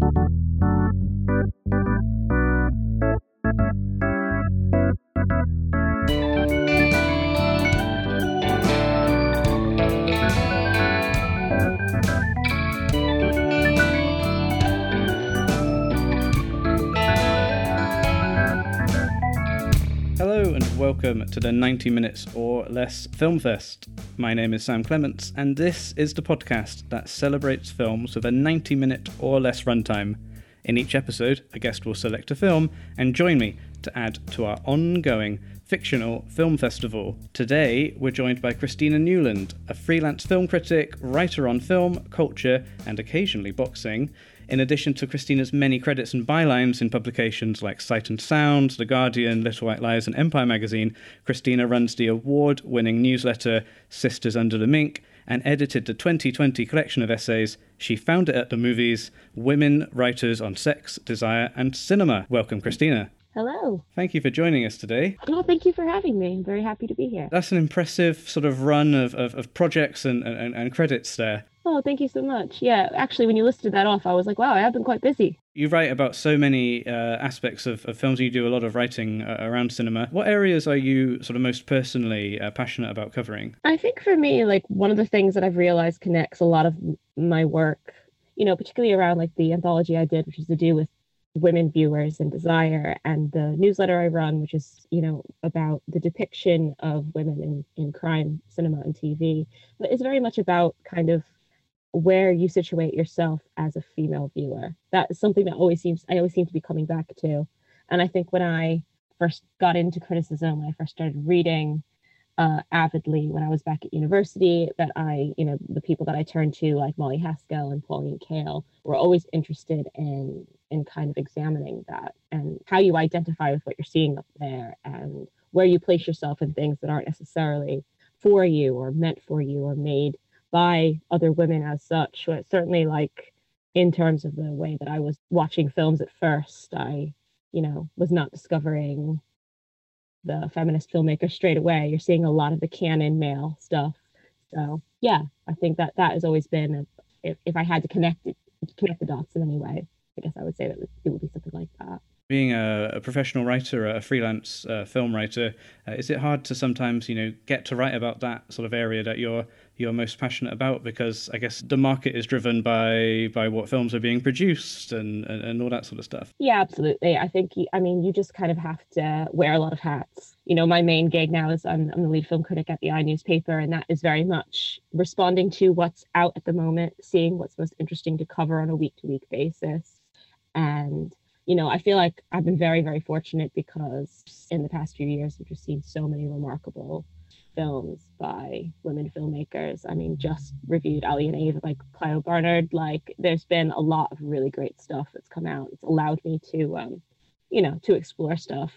Hello and welcome to the 90 Minutes or Less Film Fest. My name is Sam Clements, and this is the podcast that celebrates films with a 90 minute or less runtime. In each episode, a guest will select a film and join me to add to our ongoing fictional film festival. Today, we're joined by Christina Newland, a freelance film critic, writer on film, culture, and occasionally boxing. In addition to Christina's many credits and bylines in publications like Sight and Sound, The Guardian, Little White Lies, and Empire magazine, Christina runs the award winning newsletter Sisters Under the Mink and edited the 2020 collection of essays She Found It at the Movies Women Writers on Sex, Desire, and Cinema. Welcome, Christina. Hello. Thank you for joining us today. Well, thank you for having me. I'm very happy to be here. That's an impressive sort of run of, of, of projects and, and, and credits there. Oh, thank you so much. Yeah, actually, when you listed that off, I was like, wow, I have been quite busy. You write about so many uh, aspects of, of films. You do a lot of writing uh, around cinema. What areas are you sort of most personally uh, passionate about covering? I think for me, like one of the things that I've realized connects a lot of my work, you know, particularly around like the anthology I did, which is to do with women viewers and desire and the newsletter i run which is you know about the depiction of women in, in crime cinema and tv but it's very much about kind of where you situate yourself as a female viewer. That is something that always seems i always seem to be coming back to. And i think when i first got into criticism when i first started reading uh, avidly when I was back at university that I, you know, the people that I turned to, like Molly Haskell and Pauline Kael, were always interested in in kind of examining that and how you identify with what you're seeing up there and where you place yourself in things that aren't necessarily for you or meant for you or made by other women as such. Certainly like in terms of the way that I was watching films at first, I, you know, was not discovering the feminist filmmaker straight away. You're seeing a lot of the canon male stuff. So yeah, I think that that has always been a, if, if I had to connect it, connect the dots in any way, I guess I would say that it would be something like that. Being a, a professional writer, a freelance uh, film writer, uh, is it hard to sometimes, you know, get to write about that sort of area that you're you're most passionate about? Because I guess the market is driven by by what films are being produced and, and, and all that sort of stuff. Yeah, absolutely. I think I mean you just kind of have to wear a lot of hats. You know, my main gig now is I'm, I'm the lead film critic at the i newspaper, and that is very much responding to what's out at the moment, seeing what's most interesting to cover on a week to week basis, and you know, I feel like I've been very, very fortunate because in the past few years, we've just seen so many remarkable films by women filmmakers. I mean, just reviewed Ali and Ava by Clio Barnard. Like, there's been a lot of really great stuff that's come out. It's allowed me to, um, you know, to explore stuff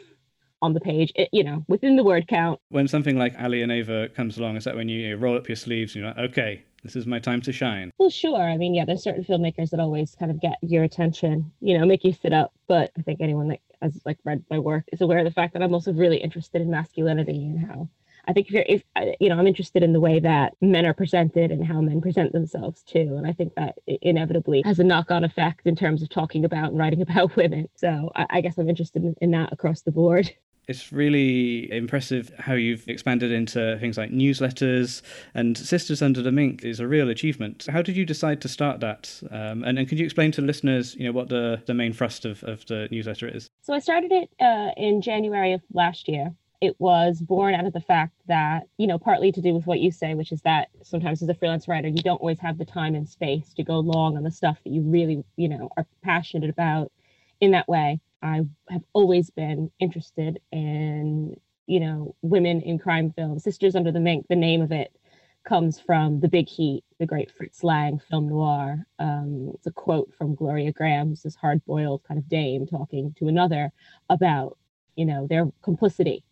on the page, it, you know, within the word count. When something like Ali and Ava comes along, is that when you, you roll up your sleeves and you're like, okay, this is my time to shine. Well, sure. I mean, yeah, there's certain filmmakers that always kind of get your attention, you know, make you sit up. But I think anyone that has like read my work is aware of the fact that I'm also really interested in masculinity and how I think if you're, if you know, I'm interested in the way that men are presented and how men present themselves too. And I think that inevitably has a knock-on effect in terms of talking about and writing about women. So I, I guess I'm interested in, in that across the board it's really impressive how you've expanded into things like newsletters and Sisters Under the Mink is a real achievement. How did you decide to start that? Um, and, and could you explain to listeners, you know, what the, the main thrust of, of the newsletter is? So I started it uh, in January of last year. It was born out of the fact that, you know, partly to do with what you say, which is that sometimes as a freelance writer, you don't always have the time and space to go long on the stuff that you really, you know, are passionate about in that way. I have always been interested in, you know, women in crime films. Sisters Under the Mink, the name of it comes from The Big Heat, the great Fritz Lang film noir. Um, it's a quote from Gloria Grahame's this hard-boiled kind of dame talking to another about, you know, their complicity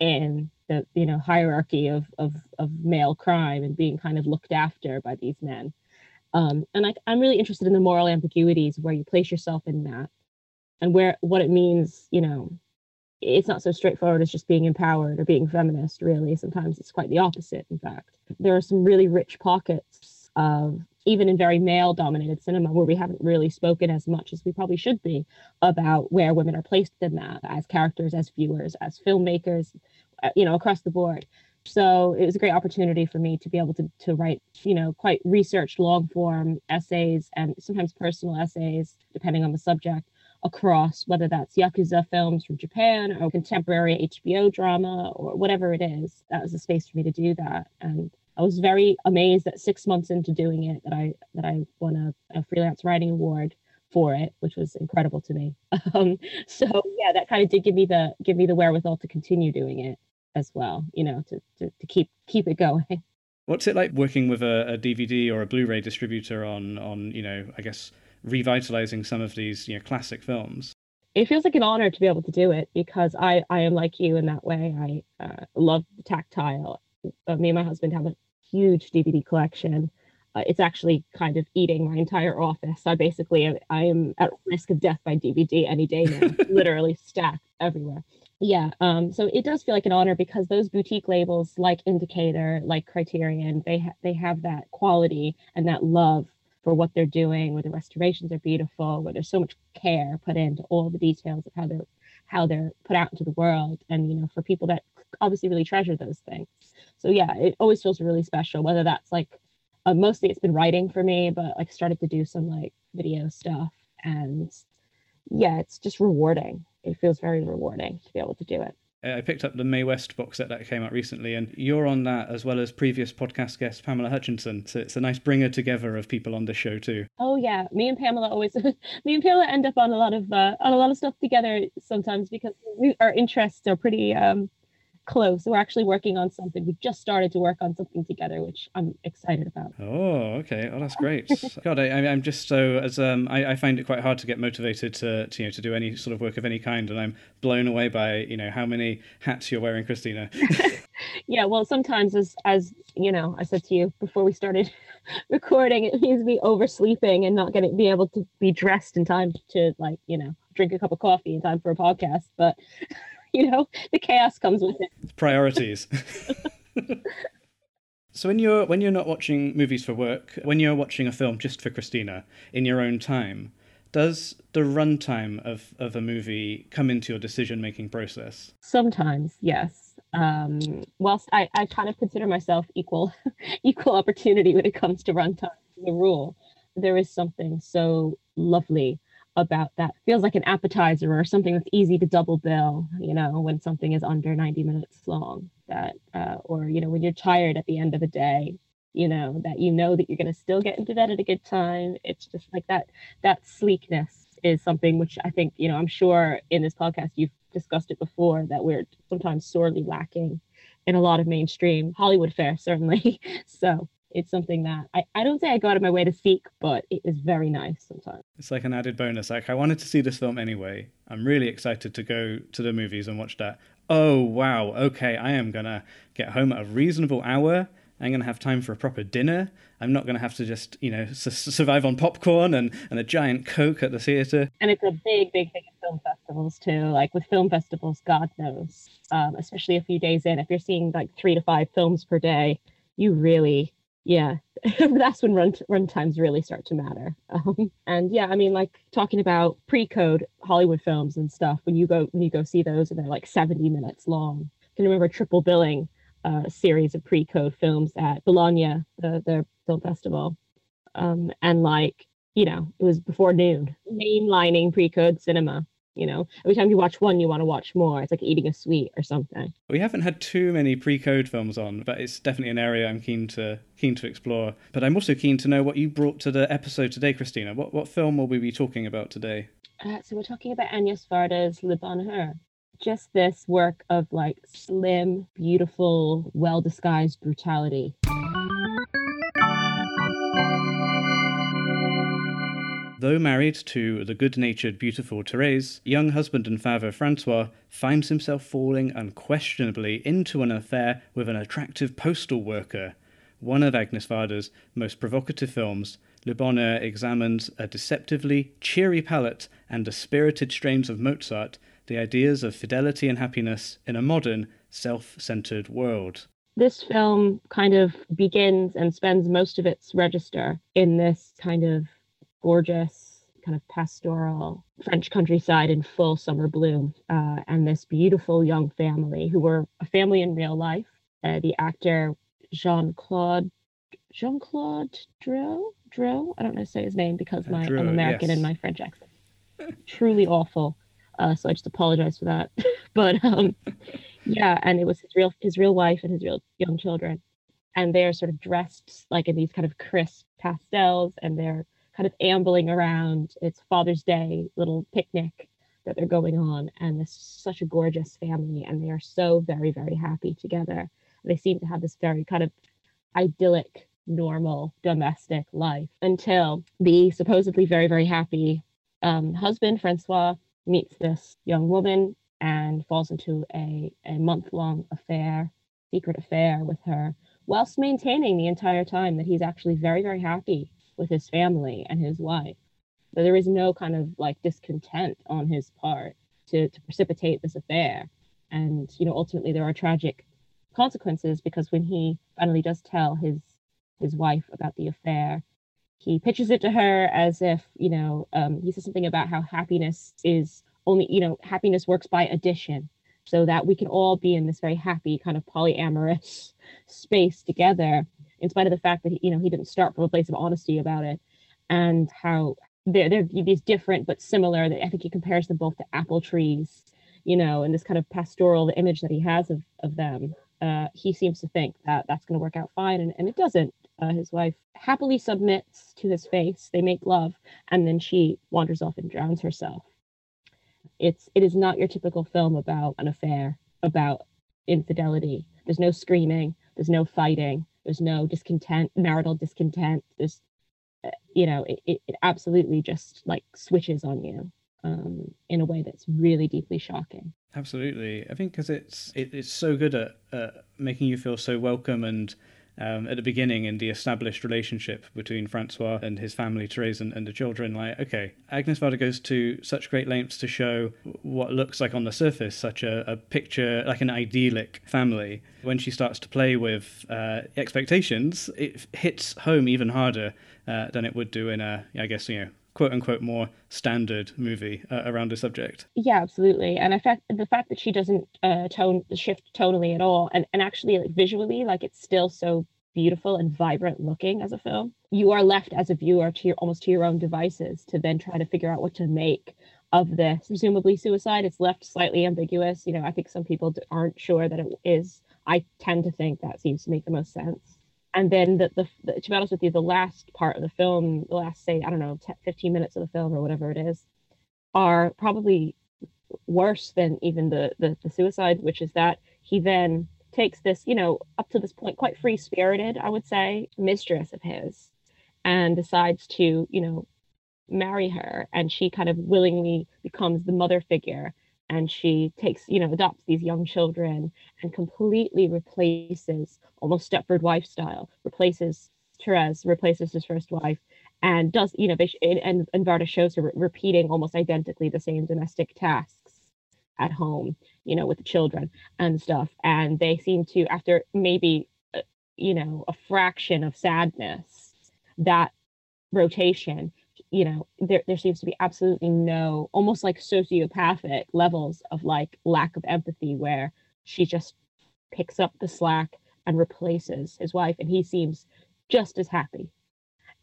in the, you know, hierarchy of of of male crime and being kind of looked after by these men. Um, and I, I'm really interested in the moral ambiguities where you place yourself in that and where what it means you know it's not so straightforward as just being empowered or being feminist really sometimes it's quite the opposite in fact there are some really rich pockets of even in very male dominated cinema where we haven't really spoken as much as we probably should be about where women are placed in that as characters as viewers as filmmakers uh, you know across the board. So it was a great opportunity for me to be able to, to write you know quite researched long form essays and sometimes personal essays depending on the subject across whether that's yakuza films from japan or contemporary hbo drama or whatever it is. That was a space for me to do that. And I was very amazed that six months into doing it that I that I won a, a freelance writing award for it, which was incredible to me. Um, so yeah, that kind of did give me the give me the wherewithal to continue doing it as well. You know, to to, to keep keep it going. What's it like working with a, a DVD or a Blu-ray distributor on on you know I guess revitalizing some of these you know classic films? It feels like an honor to be able to do it because I I am like you in that way. I uh, love the tactile. Uh, me and my husband have a huge DVD collection. Uh, it's actually kind of eating my entire office. I basically I am at risk of death by DVD any day now, literally stacked everywhere. Yeah, um, so it does feel like an honor because those boutique labels like Indicator, like Criterion, they ha- they have that quality and that love for what they're doing, where the restorations are beautiful, where there's so much care put into all the details of how they're how they're put out into the world, and you know, for people that obviously really treasure those things. So yeah it always feels really special whether that's like uh, mostly it's been writing for me but like started to do some like video stuff. And yeah it's just rewarding. It feels very rewarding to be able to do it. I picked up the Mae West box set that came out recently, and you're on that as well as previous podcast guest Pamela Hutchinson. So it's a nice bringer together of people on the show too. Oh yeah, me and Pamela always, me and Pamela end up on a lot of uh, on a lot of stuff together sometimes because we, our interests are pretty um, close. We're actually working on something. We've just started to work on something together, which I'm excited about. Oh, okay. Oh, that's great. God, I, am just so as um, I, I, find it quite hard to get motivated to, to you know to do any sort of work of any kind, and I'm blown away by you know how many hats you're wearing, Christina. yeah, well, sometimes as as you know, I said to you before we started recording, it means me oversleeping and not getting be able to be dressed in time to like you know drink a cup of coffee in time for a podcast, but you know, the chaos comes with it. Priorities. so when you're when you're not watching movies for work, when you're watching a film just for Christina in your own time, does the runtime of, of a movie come into your decision making process? Sometimes, yes. Um, whilst I, I kind of consider myself equal equal opportunity when it comes to runtime, the rule, there is something so lovely about that. Feels like an appetizer or something that's easy to double bill you know when something is under 90 minutes long that uh, or you know when you're tired at the end of the day you know that you know that you're going to still get into bed at a good time. It's just like that that sleekness is something which i think you know i'm sure in this podcast you've discussed it before that we're sometimes sorely lacking in a lot of mainstream hollywood fare certainly. So it's something that I, I don't say I go out of my way to seek, but it is very nice sometimes. It's like an added bonus. Like I wanted to see this film anyway. I'm really excited to go to the movies and watch that. Oh wow, okay, I am gonna get home at a reasonable hour. I'm gonna have time for a proper dinner. I'm not gonna have to just you know survive on popcorn and, and a giant coke at the theater. And it's a big, big thing at film festivals too. Like with film festivals, God knows, um, especially a few days in, if you're seeing like three to five films per day, you really yeah that's when run run times really start to matter. Um, and yeah i mean like talking about pre-code hollywood films and stuff when you go when you go see those and they're like 70 minutes long i can remember triple billing uh, a series of pre-code films at bologna the, the film festival? Um, and like you know it was before noon mainlining pre-code cinema you know? Every time you watch one you want to watch more. It's like eating a sweet or something. We haven't had too many pre-code films on but it's definitely an area i'm keen to keen to explore. But i'm also keen to know what you brought to the episode today christina. What what film will we be talking about today? Uh, so we're talking about agnes varda's le bonheur just this work of like slim beautiful well disguised brutality Though married to the good natured, beautiful Therese, young husband and father Francois finds himself falling unquestionably into an affair with an attractive postal worker. One of Agnes Varda's most provocative films, Le Bonheur examines a deceptively cheery palette and the spirited strains of Mozart, the ideas of fidelity and happiness in a modern, self centered world. this film kind of begins and spends most of its register in this kind of gorgeous, kind of pastoral French countryside in full summer bloom, uh, and this beautiful young family who were a family in real life. Uh, the actor Jean Claude Jean Claude Drill Drill. I don't know how to say his name because uh, my I'm American yes. and my French accent truly awful. Uh, so I just apologize for that. but um, yeah, and it was his real his real wife and his real young children, and they're sort of dressed like in these kind of crisp pastels, and they're kind of ambling around. It's Father's Day little picnic that they're going on, and it's such a gorgeous family, and they are so very very happy together. They seem to have this very kind of idyllic, normal domestic life until the supposedly very very happy um, husband Francois meets this young woman and falls into a, a month long affair, secret affair with her, whilst maintaining the entire time that he's actually very, very happy with his family and his wife. So there is no kind of like discontent on his part to, to precipitate this affair. And, you know, ultimately there are tragic consequences because when he finally does tell his his wife about the affair, he pitches it to her as if, you know, um, he says something about how happiness is only you know happiness works by addition so that we can all be in this very happy kind of polyamorous space together in spite of the fact that he, you know he didn't start from a place of honesty about it and how they're, they're these different but similar i think he compares them both to apple trees you know and this kind of pastoral image that he has of, of them uh, he seems to think that that's going to work out fine and, and it doesn't uh, his wife happily submits to his face they make love and then she wanders off and drowns herself it's it is not your typical film about an affair, about infidelity. There's no screaming, there's no fighting, there's no discontent, marital discontent. There's uh, you know, it, it, absolutely just like switches on you um, in a way that's really deeply shocking. Absolutely, I think because it's it, it's so good at uh, making you feel so welcome and um, at the beginning in the established relationship between Francois and his family, Therese and, and the children. Like, okay, Agnes Varda goes to such great lengths to show what looks like on the surface such a, a picture, like an idyllic family. When she starts to play with uh, expectations, it hits home even harder uh, than it would do in a, I guess, you know, quote unquote more standard movie uh, around a subject. Yeah, absolutely. And in fact, the fact that she doesn't uh, tone shift tonally at all, and and actually like visually, like it's still so beautiful and vibrant looking as a film. You are left as a viewer to your almost to your own devices to then try to figure out what to make of this presumably suicide. It's left slightly ambiguous. You know, I think some people aren't sure that it is. I tend to think that seems to make the most sense and then the, the, the, to be honest with you the last part of the film the last say i don't know 10, 15 minutes of the film or whatever it is are probably worse than even the, the the suicide which is that he then takes this you know up to this point quite free spirited i would say mistress of his and decides to you know marry her. And she kind of willingly becomes the mother figure and she takes you know adopts these young children and completely replaces almost stepford wife style replaces Therese replaces his first wife and does you know and and Varda shows her repeating almost identically the same domestic tasks at home you know with the children and stuff. And they seem to after maybe uh, you know a fraction of sadness that rotation you know there, there seems to be absolutely no almost like sociopathic levels of like lack of empathy where she just picks up the slack and replaces his wife and he seems just as happy.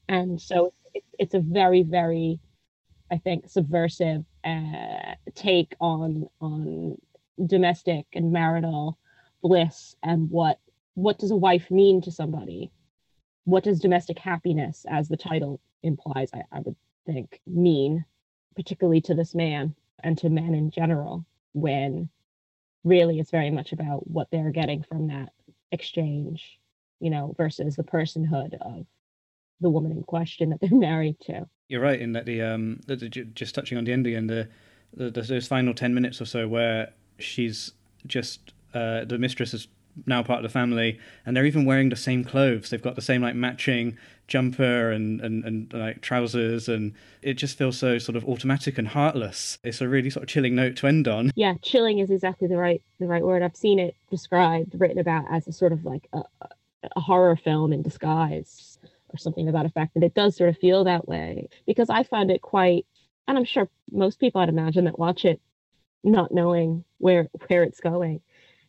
And so it, it's a very very i think subversive uh, take on on domestic and marital bliss and what what does a wife mean to somebody what does domestic happiness as the title implies, I, I would think, mean, particularly to this man and to men in general, when really it's very much about what they're getting from that exchange, you know, versus the personhood of the woman in question that they're married to. You're right in that the um, the, the, just touching on the end and the, the, the those final ten minutes or so where she's just uh, the mistress has now part of the family, and they're even wearing the same clothes. They've got the same like matching jumper and, and, and like trousers and it just feels so sort of automatic and heartless. It's a really sort of chilling note to end on. Yeah chilling is exactly the right the right word. I've seen it described written about as a sort of like a, a horror film in disguise or something about a fact that it does sort of feel that way because i find it quite and i'm sure most people i'd imagine that watch it not knowing where where it's going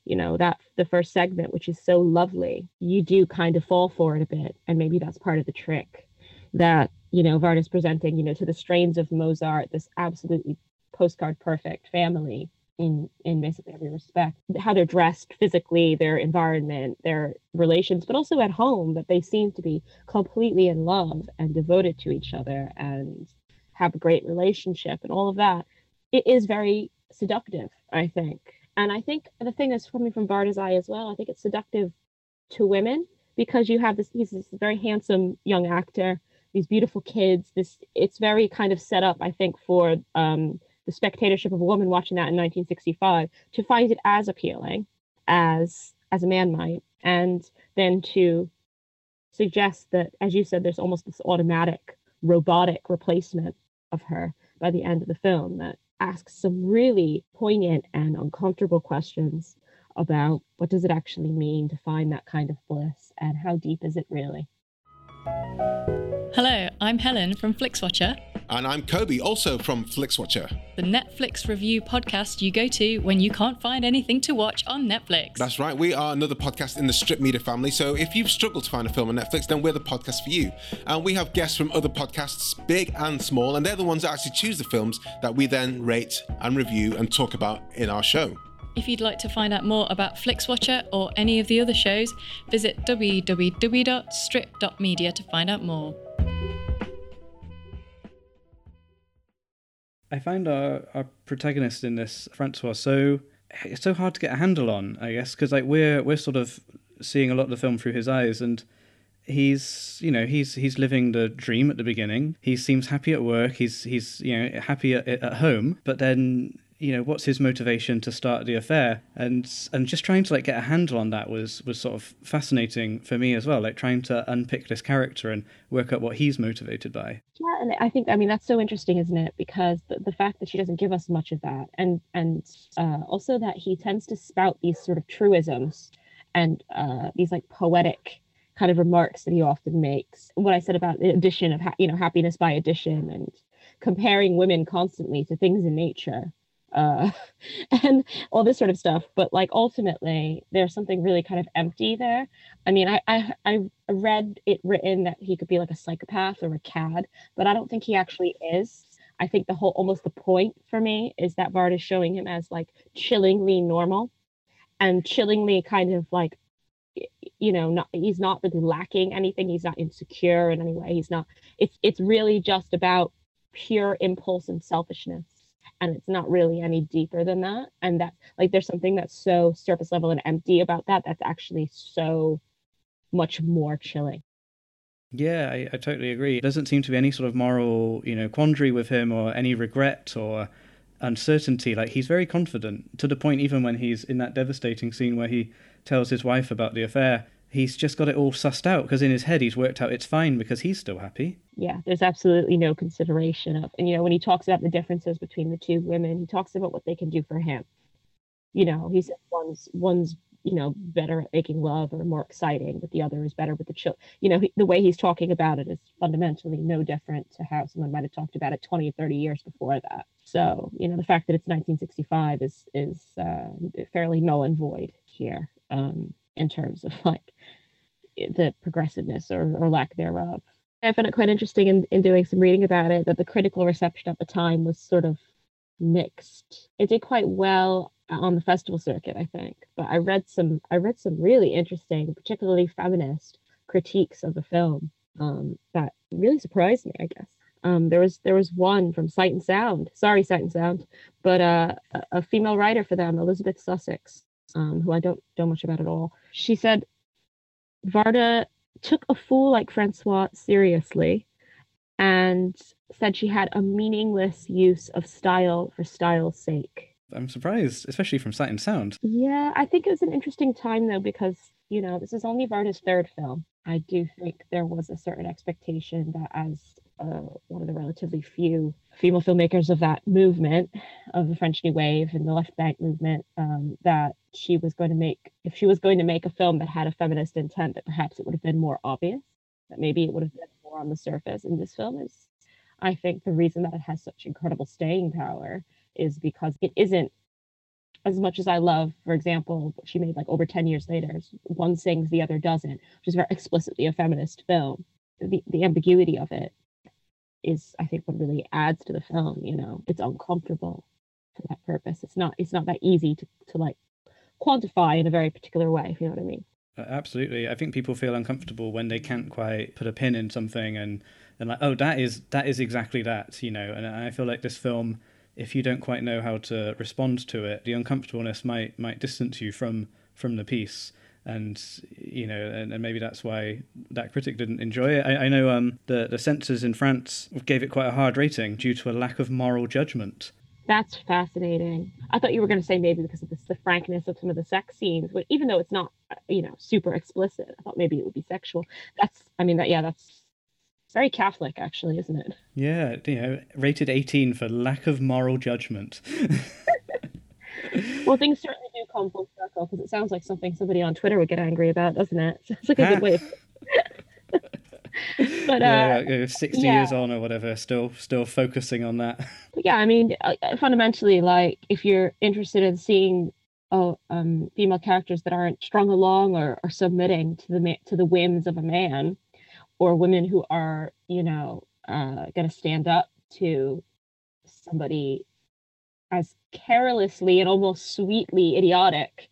you know that the first segment which is so lovely you do kind of fall for it a bit and maybe that's part of the trick that you know varda's presenting you know to the strains of mozart this absolutely postcard perfect family in in basically every respect. How they're dressed physically their environment their relations but also at home that they seem to be completely in love and devoted to each other and have a great relationship and all of that. It is very seductive i think and I think the thing that's coming from Varda's eye as well, I think it's seductive to women because you have this, he's this very handsome young actor, these beautiful kids. This, it's very kind of set up, I think, for um, the spectatorship of a woman watching that in 1965 to find it as appealing as as a man might, and then to suggest that, as you said, there's almost this automatic robotic replacement of her by the end of the film that asks some really poignant and uncomfortable questions about what does it actually mean to find that kind of bliss and how deep is it really? Hello, I'm Helen from FlixWatcher. And I'm Kobe, also from FlixWatcher. The Netflix review podcast you go to when you can't find anything to watch on Netflix. That's right, we are another podcast in the Strip Media family. So if you've struggled to find a film on Netflix, then we're the podcast for you. And we have guests from other podcasts, big and small, and they're the ones that actually choose the films that we then rate and review and talk about in our show. If you'd like to find out more about FlixWatcher or any of the other shows, visit www.strip.media to find out more. I find our, our protagonist in this Francois so it's so hard to get a handle on, I guess, because like we're we're sort of seeing a lot of the film through his eyes, and he's you know he's he's living the dream at the beginning. He seems happy at work. He's he's you know happy at, at home, but then you know what's his motivation to start the affair? And and just trying to like get a handle on that was was sort of fascinating for me as well like trying to unpick this character and work out what he's motivated by. Yeah and i think i mean that's so interesting isn't it? Because the, the fact that she doesn't give us much of that and and uh, also that he tends to spout these sort of truisms and uh, these like poetic kind of remarks that he often makes. What i said about the addition of ha- you know happiness by addition and comparing women constantly to things in nature uh, and all this sort of stuff. But like ultimately, there's something really kind of empty there. I mean, I, I I read it written that he could be like a psychopath or a cad, but I don't think he actually is. I think the whole almost the point for me is that Varda is showing him as like chillingly normal and chillingly kind of like you know not he's not really lacking anything he's not insecure in any way he's not it's it's really just about pure impulse and selfishness and it's not really any deeper than that and that like there's something that's so surface level and empty about that that's actually so much more chilling. Yeah I, I totally agree. It doesn't seem to be any sort of moral you know quandary with him or any regret or uncertainty. Like he's very confident to the point even when he's in that devastating scene where he tells his wife about the affair he's just got it all sussed out because in his head he's worked out it's fine because he's still happy. Yeah, there's absolutely no consideration of, and you know, when he talks about the differences between the two women, he talks about what they can do for him. You know, he said one's one's you know better at making love or more exciting, but the other is better with the chill. You know, he, the way he's talking about it is fundamentally no different to how someone might have talked about it 20 or 30 years before that. So, you know, the fact that it's 1965 is is uh, fairly null and void here. Um, in terms of like the progressiveness or, or lack thereof. I found it quite interesting in, in doing some reading about it that the critical reception at the time was sort of mixed. It did quite well on the festival circuit, I think, but I read some I read some really interesting, particularly feminist critiques of the film um, that really surprised me. I guess um, there was there was one from Sight and Sound. Sorry, Sight and Sound, but uh, a female writer for them, Elizabeth Sussex, um, who I don't know much about at all. She said Varda took a fool like Francois seriously and said she had a meaningless use of style for style's sake. I'm surprised, especially from Sight and Sound. Yeah, I think it was an interesting time though because you know this is only Varda's third film. I do think there was a certain expectation that as uh, one of the relatively few female filmmakers of that movement of the French New Wave and the left bank movement, um, that she was going to make if she was going to make a film that had a feminist intent, that perhaps it would have been more obvious, that maybe it would have been more on the surface. And this film is, I think, the reason that it has such incredible staying power is because it isn't as much as I love, for example, what she made like over 10 years later, one sings, the other doesn't, which is very explicitly a feminist film. The, the ambiguity of it is, I think, what really adds to the film. You know, it's uncomfortable for that purpose. It's not, it's not that easy to, to like quantify in a very particular way, if you know what I mean. Absolutely. I think people feel uncomfortable when they can't quite put a pin in something and, and like, oh, that is, that is exactly that, you know, and I feel like this film, if you don't quite know how to respond to it, the uncomfortableness might might distance you from from the piece. And you know, and, and maybe that's why that critic didn't enjoy it. I, I know um, the the censors in France gave it quite a hard rating due to a lack of moral judgment. That's fascinating. I thought you were going to say maybe because of this, the frankness of some of the sex scenes, but even though it's not, you know, super explicit, I thought maybe it would be sexual. That's, I mean, that yeah, that's very Catholic, actually, isn't it? Yeah, you know, rated 18 for lack of moral judgment. well, things certainly do come full circle because it sounds like something somebody on Twitter would get angry about, doesn't it? It's like a good way of. but yeah, uh, 60 yeah. years on or whatever, still still focusing on that. But yeah, I mean, uh, fundamentally, like if you're interested in seeing oh, um, female characters that aren't strung along or, or submitting to the to the whims of a man, or women who are, you know, uh, going to stand up to somebody as carelessly and almost sweetly idiotic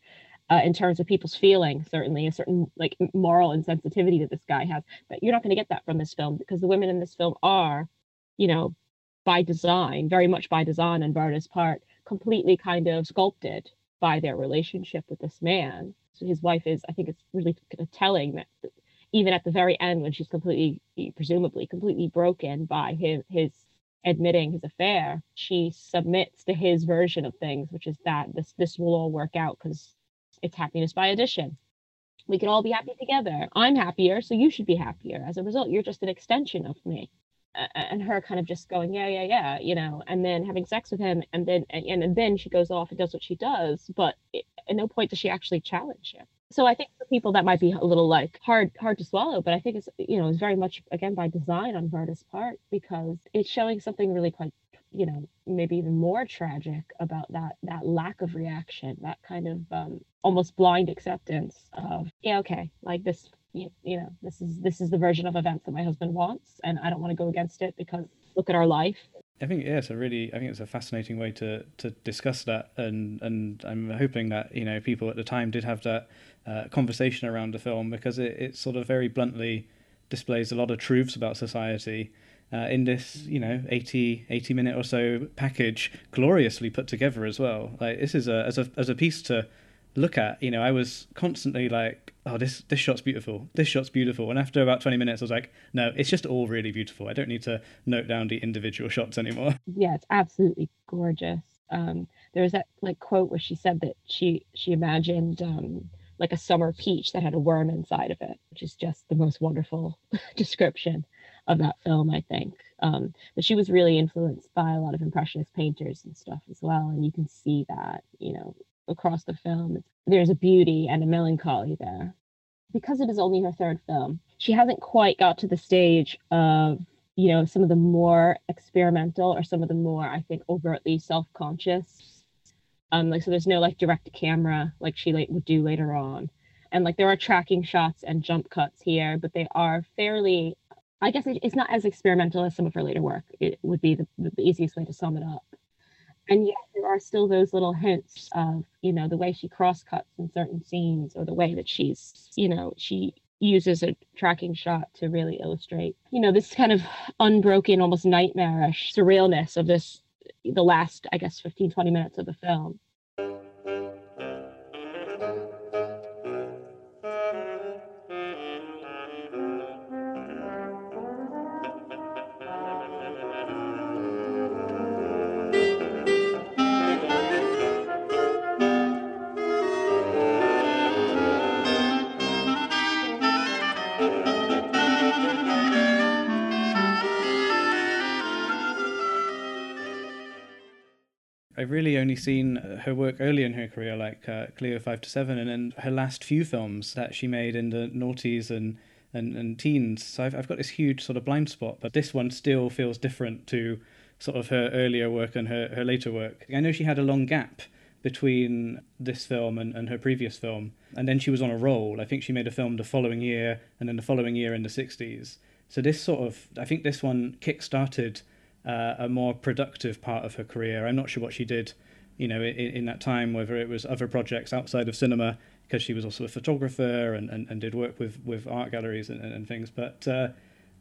uh, in terms of people's feelings, certainly a certain like moral insensitivity that this guy has. But you're not going to get that from this film because the women in this film are, you know, by design, very much by design on Varda's part, completely kind of sculpted by their relationship with this man. So his wife is, I think it's really telling that even at the very end when she's completely presumably completely broken by his his admitting his affair she submits to his version of things which is that this this will all work out because it's happiness by addition. We can all be happy together. I'm happier so you should be happier. As a result you're just an extension of me. And her kind of just going yeah yeah yeah you know and then having sex with him and then and, and then she goes off and does what she does but it, at no point does she actually challenge him so I think for people that might be a little like hard hard to swallow, but I think it's you know it's very much again by design on Varda's part because it's showing something really quite you know maybe even more tragic about that that lack of reaction, that kind of um, almost blind acceptance of yeah okay like this you, you know this is this is the version of events that my husband wants and I don't want to go against it because look at our life. I think yeah, it's a really I think it's a fascinating way to to discuss that, and and I'm hoping that you know people at the time did have that uh, conversation around the film because it, it sort of very bluntly displays a lot of truths about society uh, in this you know 80, 80 minute or so package, gloriously put together as well. Like this is a as a as a piece to look at, you know, I was constantly like, oh, this this shot's beautiful, this shot's beautiful, and after about twenty minutes, I was like, no, it's just all really beautiful. I don't need to note down the individual shots anymore. Yeah, it's absolutely gorgeous. Um, there was that like quote where she said that she she imagined um, like a summer peach that had a worm inside of it, which is just the most wonderful description of that film, I think. Um, but she was really influenced by a lot of impressionist painters and stuff as well, and you can see that, you know, across the film. There's a beauty and a melancholy there. Because it is only her third film, she hasn't quite got to the stage of, you know, some of the more experimental or some of the more, I think, overtly self-conscious. Um, like so there's no like direct camera like she like, would do later on. And like there are tracking shots and jump cuts here, but they are fairly I guess it's not as experimental as some of her later work. It would be the, the easiest way to sum it up and yet there are still those little hints of you know the way she cross cuts in certain scenes or the way that she's you know she uses a tracking shot to really illustrate you know this kind of unbroken almost nightmarish surrealness of this the last i guess 15 20 minutes of the film only seen her work early in her career, like uh, Cleo 5 to 7, and then her last few films that she made in the noughties and, and, and teens. So I've, I've got this huge sort of blind spot, but this one still feels different to sort of her earlier work and her, her later work. I know she had a long gap between this film and, and her previous film, and then she was on a roll. I think she made a film the following year, and then the following year in the 60s. So this sort of, I think this one kick-started uh, a more productive part of her career. I'm not sure what she did, you know, in, in that time, whether it was other projects outside of cinema, because she was also a photographer and, and, and did work with, with art galleries and, and things. But uh,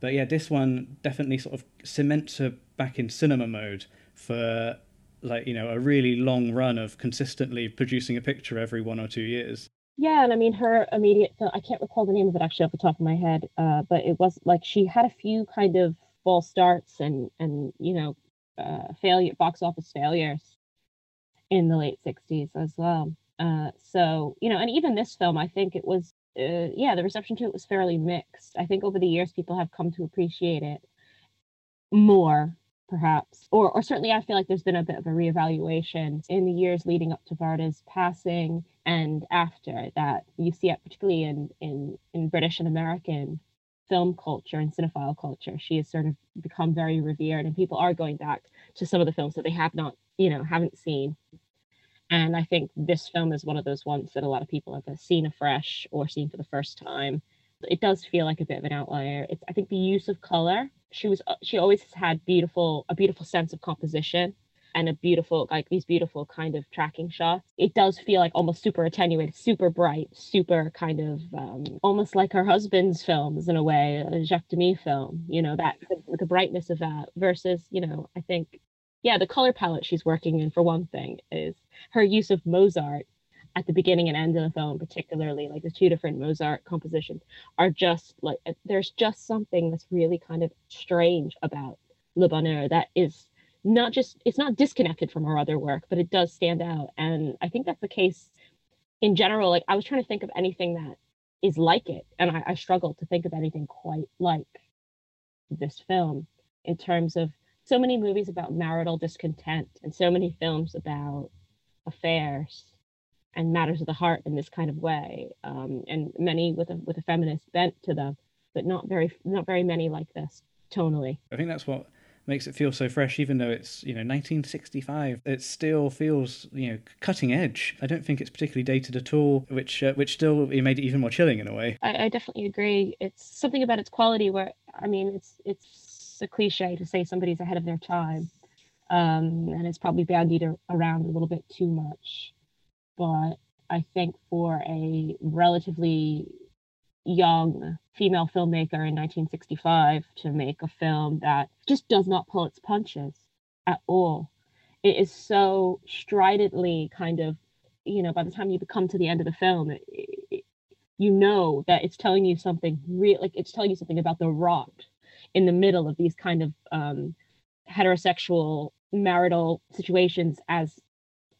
but yeah, this one definitely sort of cements her back in cinema mode for like you know a really long run of consistently producing a picture every one or two years. Yeah, and I mean her immediate film. I can't recall the name of it actually off the top of my head, uh, but it was like she had a few kind of false starts and and you know uh, failure box office failures in the late 60s as well. Uh, so you know and even this film i think it was uh, yeah the reception to it was fairly mixed. I think over the years people have come to appreciate it more perhaps. Or or certainly i feel like there's been a bit of a reevaluation in the years leading up to varda's passing and after that. You see it particularly in in in british and american film culture and cinephile culture. She has sort of become very revered, and people are going back to some of the films that they have not, you know, haven't seen. And I think this film is one of those ones that a lot of people have seen afresh or seen for the first time. It does feel like a bit of an outlier. It's, I think the use of color. She was she always has had beautiful a beautiful sense of composition and a beautiful like these beautiful kind of tracking shots. It does feel like almost super attenuated super bright super kind of um, almost like her husband's films in a way a jacques demy film you know that the, the brightness of that versus you know i think yeah the color palette she's working in for one thing is her use of mozart at the beginning and end of the film particularly like the two different mozart compositions are just like there's just something that's really kind of strange about le bonheur that is not just it's not disconnected from her other work, but it does stand out. And I think that's the case in general. Like I was trying to think of anything that is like it, and I, I struggled to think of anything quite like this film in terms of so many movies about marital discontent and so many films about affairs and matters of the heart in this kind of way um, and many with a with a feminist bent to them but not very not very many like this tonally i think that's what makes it feel so fresh, even though it's you know 1965. It still feels you know cutting edge. I don't think it's particularly dated at all, which uh, which still made it even more chilling in a way. I, I definitely agree. It's something about its quality where I mean it's it's a cliche to say somebody's ahead of their time, um, and it's probably bandied around a little bit too much, but I think for a relatively young female filmmaker in 1965 to make a film that just does not pull its punches at all. It is so stridently kind of, you know, by the time you come to the end of the film, it, it, you know that it's telling you something real, like it's telling you something about the rot in the middle of these kind of um, heterosexual marital situations as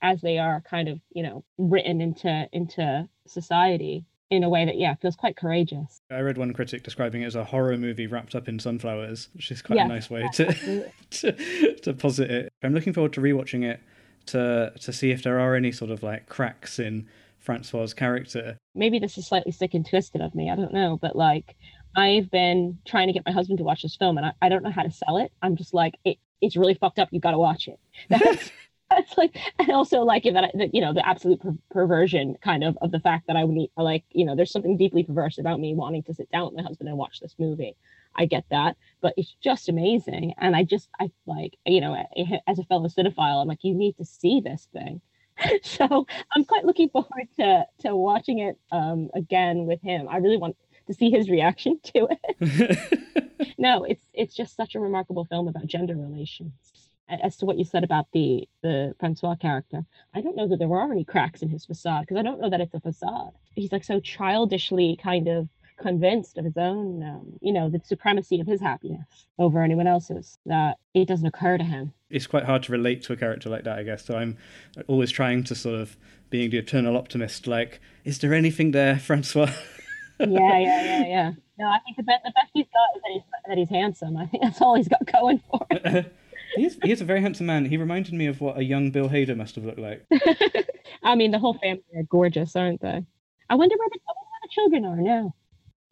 as they are kind of you know written into into society in a way that yeah feels quite courageous. I read one critic describing it as a horror movie wrapped up in sunflowers, which is quite a nice way to, to to posit it. I'm looking forward to rewatching it to to see if there are any sort of like cracks in Francois' character. Maybe this is slightly sick and twisted of me. I don't know, but like I've been trying to get my husband to watch this film, and I, I don't know how to sell it. I'm just like it, it's really fucked up. You got to watch it. That's it's like and also like that, that you know the absolute per- perversion kind of of the fact that I would need like you know there's something deeply perverse about me wanting to sit down with my husband and watch this movie. I get that, but it's just amazing, and I just I like you know as a fellow cinephile, I'm like you need to see this thing. so I'm quite looking forward to to watching it um, again with him. I really want to see his reaction to it. no, it's it's just such a remarkable film about gender relations as to what you said about the the Francois character, I don't know that there are any cracks in his facade because I don't know that it's a facade. He's like so childishly kind of convinced of his own, um, you know, the supremacy of his happiness over anyone else's that it doesn't occur to him. It's quite hard to relate to a character like that, I guess. So I'm always trying to sort of being the eternal optimist. Like, is there anything there, Francois? yeah, yeah, yeah, yeah. No, I think the best, the best he's got is that he's, that he's handsome. I think that's all he's got going for. He is, a very handsome man. He reminded me of what a young Bill Hader must have looked like. I mean, the whole family are gorgeous, aren't they? I wonder where the, I where the children are now.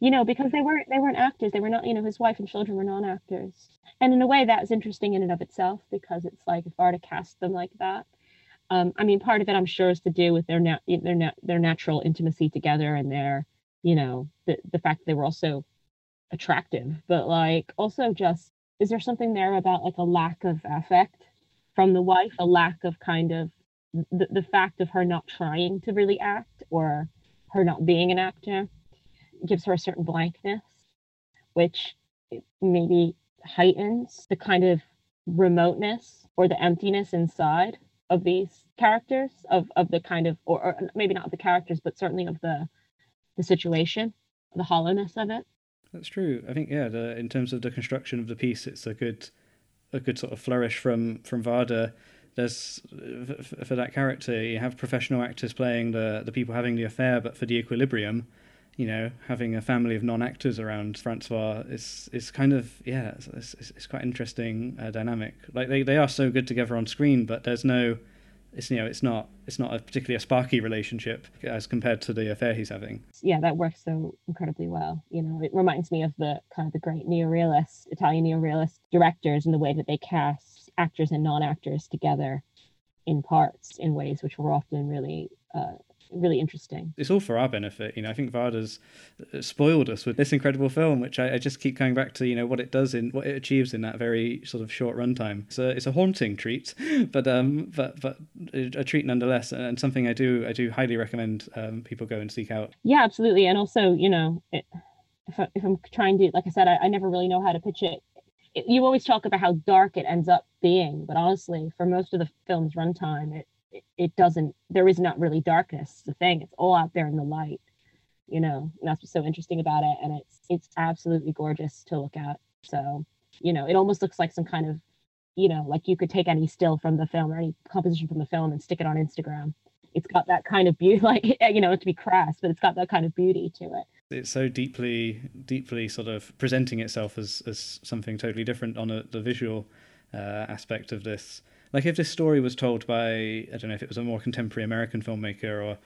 You know, because they weren't they weren't actors. They were not. You know, his wife and children were non-actors. And in a way, that's interesting in and of itself because it's like if Varda cast them like that. Um, I mean, part of it, I'm sure, is to do with their nat- their nat- their natural intimacy together and their, you know, the the fact that they were also attractive, but like also just is there something there about like a lack of affect from the wife, a lack of kind of the, the fact of her not trying to really act or her not being an actor gives her a certain blankness, which maybe heightens the kind of remoteness or the emptiness inside of these characters of, of the kind of or, or maybe not the characters but certainly of the the situation the hollowness of it that's true. I think yeah, the, in terms of the construction of the piece, it's a good a good sort of flourish from from Varda. There's for, that character, you have professional actors playing the the people having the affair, but for the equilibrium, you know, having a family of non-actors around Francois is is kind of yeah, it's, it's, it's quite interesting uh, dynamic. Like they, they are so good together on screen, but there's no it's you know it's not it's not a particularly a sparky relationship as compared to the affair he's having. Yeah that works so incredibly well you know. It reminds me of the kind of the great neorealist italian neorealist directors and the way that they cast actors and non-actors together in parts in ways which were often really uh, really interesting. It's all for our benefit, you know. I think Varda's uh, spoiled us with this incredible film, which I, I, just keep going back to, you know, what it does in what it achieves in that very sort of short runtime. It's a it's a haunting treat, but um, but but a treat nonetheless, and something I do I do highly recommend um, people go and seek out. Yeah, absolutely, and also, you know, it, if I, if I'm trying to, like I said, I, I never really know how to pitch it you always talk about how dark it ends up being, but honestly, for most of the film's runtime, it it, doesn't there is not really darkness. The thing. It's all out there in the light you know and that's what's so interesting about it. And it's it's absolutely gorgeous to look at. So you know it almost looks like some kind of you know like you could take any still from the film or any composition from the film and stick it on instagram. It's got that kind of beauty like you know to be crass but it's got that kind of beauty to it. It's so deeply deeply sort of presenting itself as as something totally different on a, the visual uh, aspect of this like if this story was told by I don't know if it was a more contemporary American filmmaker or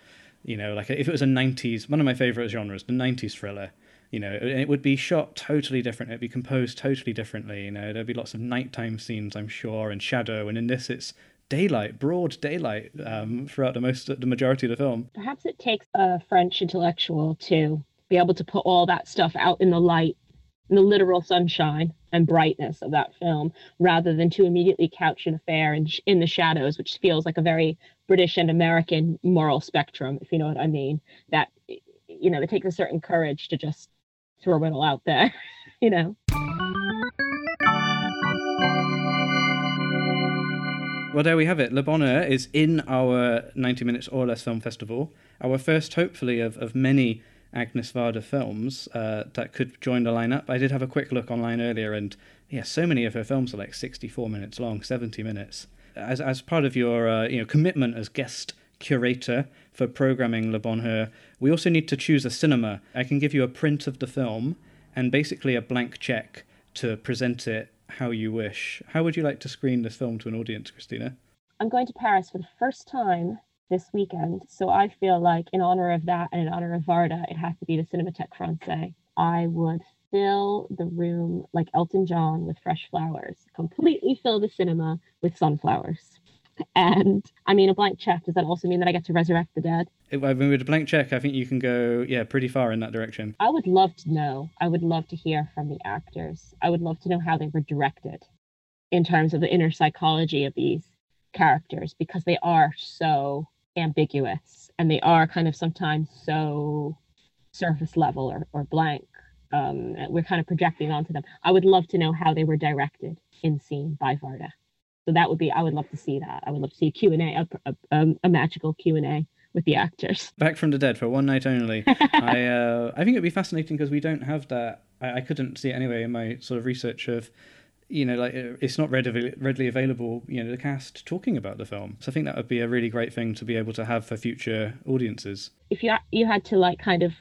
you know like if it was a 90s one of my favorite genres the 90s thriller you know it would be shot totally different it'd be composed totally differently you know there'd be lots of nighttime scenes i'm sure and shadow and in this it's daylight broad daylight um, throughout the most the majority of the film. Perhaps it takes a french intellectual to be able to put all that stuff out in the light in the literal sunshine and brightness of that film rather than to immediately couch an affair in, in the shadows which feels like a very british and american moral spectrum if you know what i mean that you know it takes a certain courage to just throw it all out there you know Well, there we have it. Le Bonheur is in our 90 Minutes or Less Film Festival. Our first, hopefully, of, of many Agnes Varda films uh, that could join the lineup. I did have a quick look online earlier, and yeah, so many of her films are like 64 minutes long, 70 minutes. As as part of your uh, you know commitment as guest curator for programming Le Bonheur, we also need to choose a cinema. I can give you a print of the film and basically a blank check to present it how you wish. How would you like to screen this film to an audience, Christina? I'm going to Paris for the first time this weekend. So I feel like in honor of that and in honor of Varda, it has to be the Cinémathèque Française. I would fill the room like Elton John with fresh flowers, completely fill the cinema with sunflowers. And I mean, a blank check, does that also mean that I get to resurrect the dead? I mean, with a blank check, I think you can go, yeah, pretty far in that direction. I would love to know. I would love to hear from the actors. I would love to know how they were directed in terms of the inner psychology of these characters because they are so ambiguous and they are kind of sometimes so surface level or, or blank um, we're kind of projecting onto them. I would love to know how they were directed in scene by varda. So that would be i would love to see that. I would love to see a q&a a, a, a, a magical q&a with the actors. Back from the dead for one night only. I uh, i think it'd be fascinating because we don't have that. I, I couldn't see it anyway in my sort of research of you know, like it's not readily readily available. You know, the cast talking about the film. So I think that would be a really great thing to be able to have for future audiences. If you you had to like kind of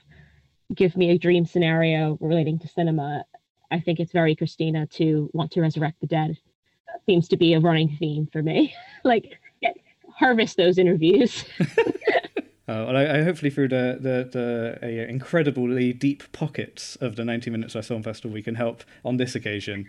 give me a dream scenario relating to cinema, I think it's very Christina to want to resurrect the dead. That seems to be a running theme for me. like, get, harvest those interviews. Uh, well, I, I, hopefully through the the, the uh, incredibly deep pockets of the 90 Minutes Less Film Festival, we can help on this occasion.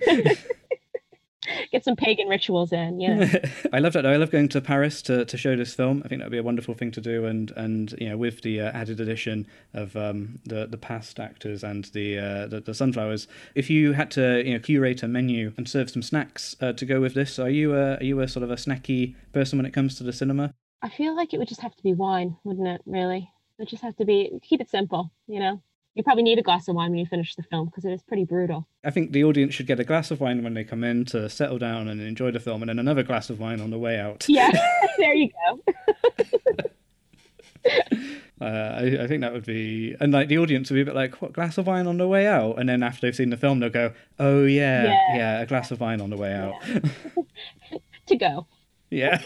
Get some pagan rituals in, yeah. I love that. I love going to Paris to, to show this film. I think that would be a wonderful thing to do, and and you know with the uh, added addition of um, the the past actors and the, uh, the, the sunflowers. If you had to you know curate a menu and serve some snacks uh, to go with this, are you a, are you a sort of a snacky person when it comes to the cinema? I feel like it would just have to be wine, wouldn't it? Really, it would just have to be keep it simple, you know. You probably need a glass of wine when you finish the film because it is pretty brutal. I think the audience should get a glass of wine when they come in to settle down and enjoy the film, and then another glass of wine on the way out. Yeah, there you go. Uh, I, I, think that would be, and like the audience would be a bit like, "What glass of wine on the way out?" And then after they've seen the film, they'll go, "Oh yeah, yeah, yeah a glass of wine on the way out." Yeah. to go. Yeah.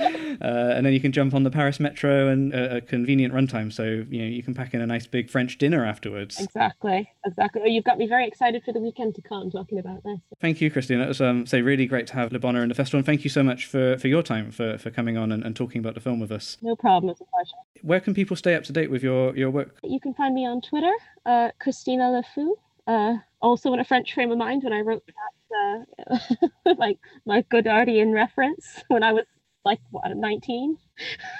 Uh, and then you can jump on the Paris Metro and uh, a convenient runtime, so you know you can pack in a nice big French dinner afterwards. Exactly, exactly. Oh, you've got me very excited for the weekend to come talking about this. Thank you, Christine. It was um, say really great to have Le Bonheur in the festival, and thank you so much for, for your time for, for coming on and, and talking about the film with us. No problem. It's a pleasure. Where can people stay up to date with your your work? You can find me on Twitter, uh, Christina LeFou. Uh, also in a French frame of mind when I wrote that, uh, like my Godardian reference when I was like what, 19.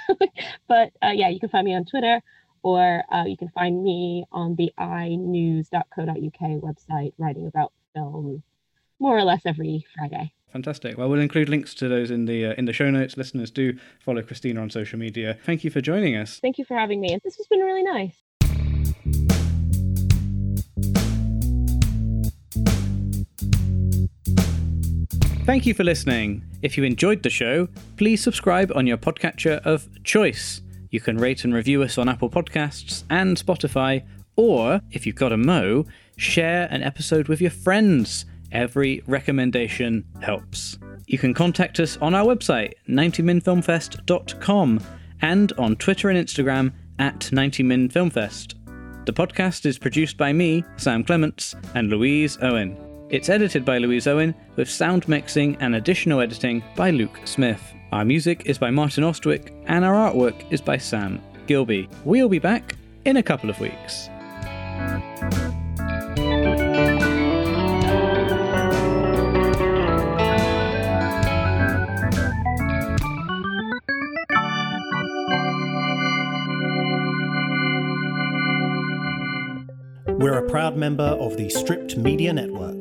but uh, yeah, you can find me on Twitter or uh, you can find me on the inews.co.uk website writing about film more or less every Friday. Fantastic. Well, we'll include links to those in the uh, in the show notes. Listeners, do follow Christina on social media. Thank you for joining us. Thank you for having me. This has been really nice. Thank you for listening. If you enjoyed the show, please subscribe on your podcatcher of choice. You can rate and review us on Apple Podcasts and Spotify, or if you've got a mo, share an episode with your friends. Every recommendation helps. You can contact us on our website, 90minfilmfest.com, and on Twitter and Instagram at 90minfilmfest. The podcast is produced by me, Sam Clements, and Louise Owen. It's edited by Louise Owen, with sound mixing and additional editing by Luke Smith. Our music is by Martin Austwick, and our artwork is by Sam Gilby. We'll be back in a couple of weeks. We're a proud member of the Stripped Media Network.